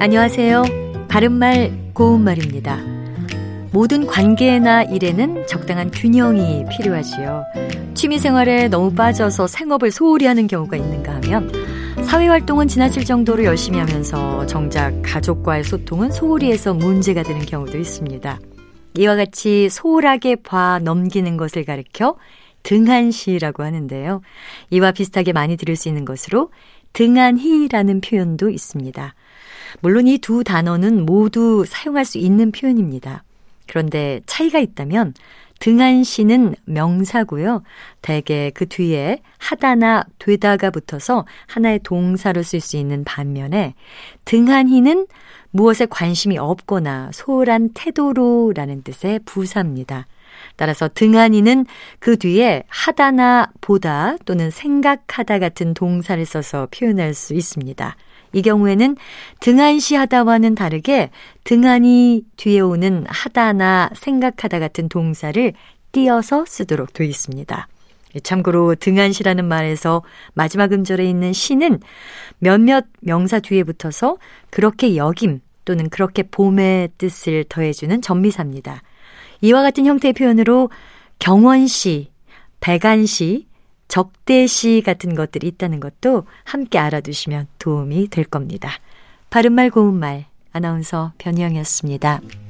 안녕하세요. 바른말 고운말입니다. 모든 관계나 일에는 적당한 균형이 필요하지요. 취미생활에 너무 빠져서 생업을 소홀히 하는 경우가 있는가 하면 사회활동은 지나칠 정도로 열심히 하면서 정작 가족과의 소통은 소홀히 해서 문제가 되는 경우도 있습니다. 이와 같이 소홀하게 봐 넘기는 것을 가리켜 등한시라고 하는데요. 이와 비슷하게 많이 들을 수 있는 것으로 등한희라는 표현도 있습니다. 물론 이 두 단어는 모두 사용할 수 있는 표현입니다. 그런데 차이가 있다면 등한시는 명사고요. 대개 그 뒤에 하다나 되다가 붙어서 하나의 동사로 쓸 수 있는 반면에 등한희는 무엇에 관심이 없거나 소홀한 태도로라는 뜻의 부사입니다. 따라서 등한이는 그 뒤에 하다나 보다 또는 생각하다 같은 동사를 써서 표현할 수 있습니다. 이 경우에는 등한시 하다와는 다르게 등한이 뒤에 오는 하다나 생각하다 같은 동사를 띄어서 쓰도록 되어 있습니다. 참고로 등한시라는 말에서 마지막 음절에 있는 시는 몇몇 명사 뒤에 붙어서 그렇게 여김 또는 그렇게 봄의 뜻을 더해주는 전미사입니다. 이와 같은 형태의 표현으로 경원시, 백안시, 적대시 같은 것들이 있다는 것도 함께 알아두시면 도움이 될 겁니다. 바른말 고운말 아나운서 변희영이었습니다.